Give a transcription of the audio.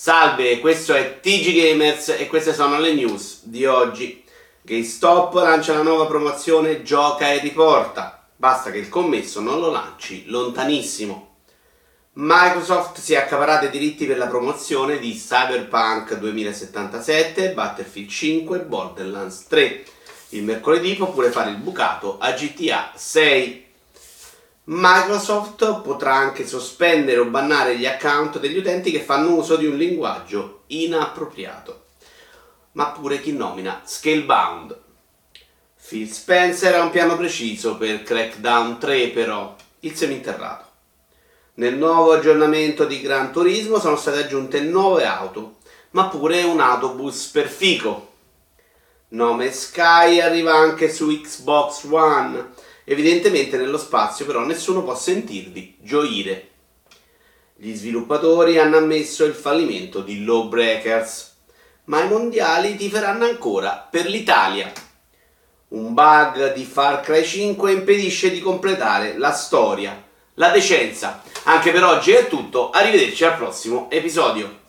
Salve, questo è TG Gamers e queste sono le news di oggi. GameStop lancia la nuova promozione Gioca e riporta. Basta che il commesso non lo lanci lontanissimo. Microsoft si è accaparata i diritti per la promozione di Cyberpunk 2077, Battlefield 5 e Borderlands 3. Il mercoledì può pure fare il bucato a GTA 6. Microsoft potrà anche sospendere o bannare gli account degli utenti che fanno uso di un linguaggio inappropriato. Ma pure chi nomina Scalebound. Phil Spencer ha un piano preciso per Crackdown 3 però, il seminterrato. Nel nuovo aggiornamento di Gran Turismo sono state aggiunte nuove auto, ma pure un autobus per fico. Nome Sky arriva anche su Xbox One Evidentemente nello spazio però nessuno può sentirvi gioire. Gli sviluppatori hanno ammesso il fallimento di Lawbreakers, ma i mondiali tiferanno ancora per l'Italia. Un bug di Far Cry 5 impedisce di completare la storia. La decenza. Anche per oggi è tutto, arrivederci al prossimo episodio.